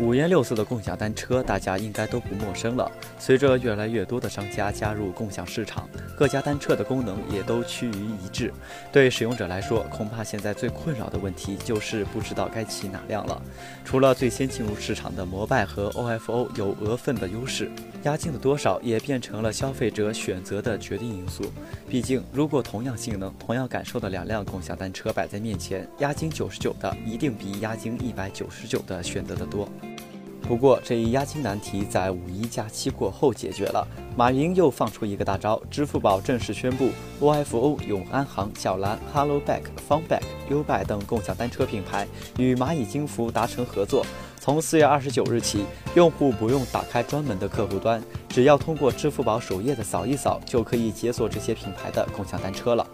五颜六色的共享单车，大家应该都不陌生了。随着越来越多的商家加入共享市场，各家单车的功能也都趋于一致。对使用者来说，恐怕现在最困扰的问题就是不知道该骑哪辆了。除了最先进入市场的摩拜和 OFO 有额分的优势，押金的多少也变成了消费者选择的决定因素。毕竟，如果同样性能、同样感受的两辆共享单车摆在面前，押金九十九的一定比押金一百九十九的选择的多。不过，这一押金难题在五一假期过后解决了。马云又放出一个大招，支付宝正式宣布，OFO、永安行、小蓝、HelloBike、FunBike、优拜等共享单车品牌与蚂蚁金服达成合作。从四月二十九日起，用户不用打开专门的客户端，只要通过支付宝首页的扫一扫，就可以解锁这些品牌的共享单车了。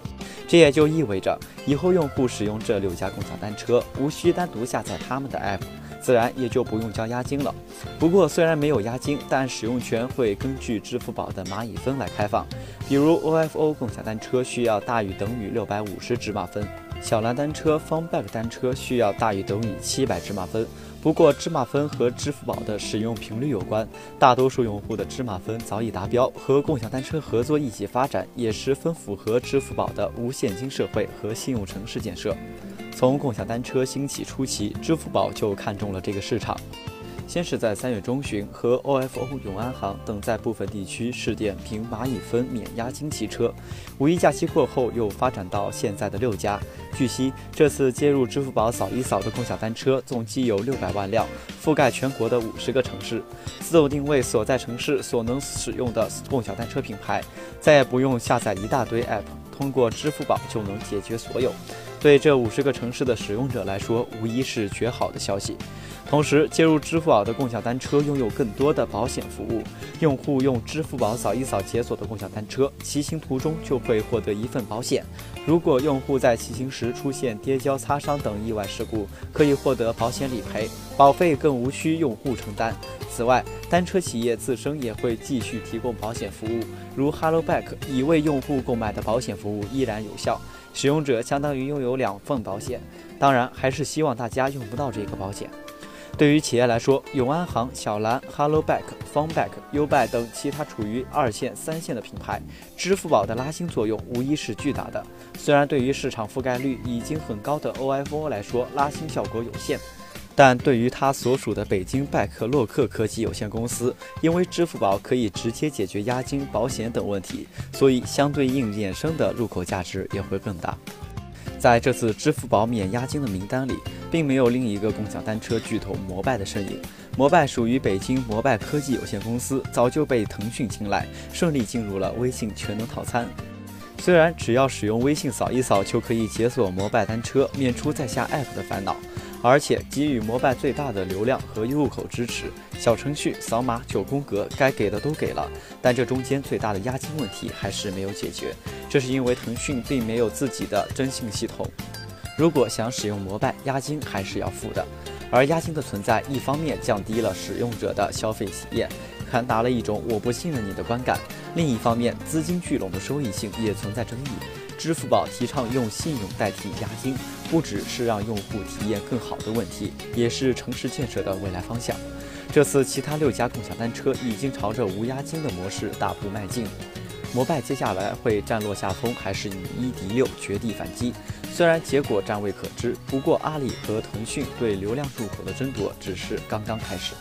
这也就意味着，以后用户使用这六家共享单车，无需单独下载他们的 App。自然也就不用交押金了。不过虽然没有押金，但使用权会根据支付宝的蚂蚁分来开放。比如 OFO 共享单车需要大于等于六百五十芝麻分，小蓝单车、FunBike 单车需要大于等于七百芝麻分。不过芝麻分和支付宝的使用频率有关，大多数用户的芝麻分早已达标，和共享单车合作一起发展也十分符合支付宝的无现金社会和信用城市建设。从共享单车兴起初期，支付宝就看中了这个市场。先是在三月中旬和 OFO、永安行等在部分地区试点凭蚂蚁分免押金骑车，五一假期过后又发展到现在的六家。据悉，这次接入支付宝扫一扫的共享单车总计有六百万辆，覆盖全国的五十个城市。自动定位所在城市所能使用的共享单车品牌，再也不用下载一大堆 App，通过支付宝就能解决所有。对这五十个城市的使用者来说，无疑是绝好的消息。同时，接入支付宝的共享单车拥有更多的保险服务。用户用支付宝扫一扫解锁的共享单车，骑行途中就会获得一份保险。如果用户在骑行时出现跌跤、擦伤等意外事故，可以获得保险理赔，保费更无需用户承担。此外，单车企业自身也会继续提供保险服务，如 HelloBike 已为用户购买的保险服务依然有效。使用者相当于拥有两份保险，当然还是希望大家用不到这个保险。对于企业来说，永安行、小蓝、HelloBike、FunBike、优拜等其他处于二线、三线的品牌，支付宝的拉新作用无疑是巨大的。虽然对于市场覆盖率已经很高的 OFO 来说，拉新效果有限。但对于他所属的北京拜克洛克科技有限公司，因为支付宝可以直接解决押金、保险等问题，所以相对应衍生的入口价值也会更大。在这次支付宝免押金的名单里，并没有另一个共享单车巨头摩拜的身影。摩拜属于北京摩拜科技有限公司，早就被腾讯青睐，顺利进入了微信全能套餐。虽然只要使用微信扫一扫就可以解锁摩拜单车，免除在下 App 的烦恼。而且给予摩拜最大的流量和入口支持，小程序扫码九宫格该给的都给了，但这中间最大的押金问题还是没有解决。这是因为腾讯并没有自己的征信系统，如果想使用摩拜，押金还是要付的。而押金的存在，一方面降低了使用者的消费体验，传达了一种我不信任你的观感；另一方面，资金聚拢的收益性也存在争议。支付宝提倡用信用代替押金，不只是让用户体验更好的问题，也是城市建设的未来方向。这次其他六家共享单车已经朝着无押金的模式大步迈进，摩拜接下来会占落下风，还是以一敌六绝地反击？虽然结果暂未可知，不过阿里和腾讯对流量入口的争夺只是刚刚开始。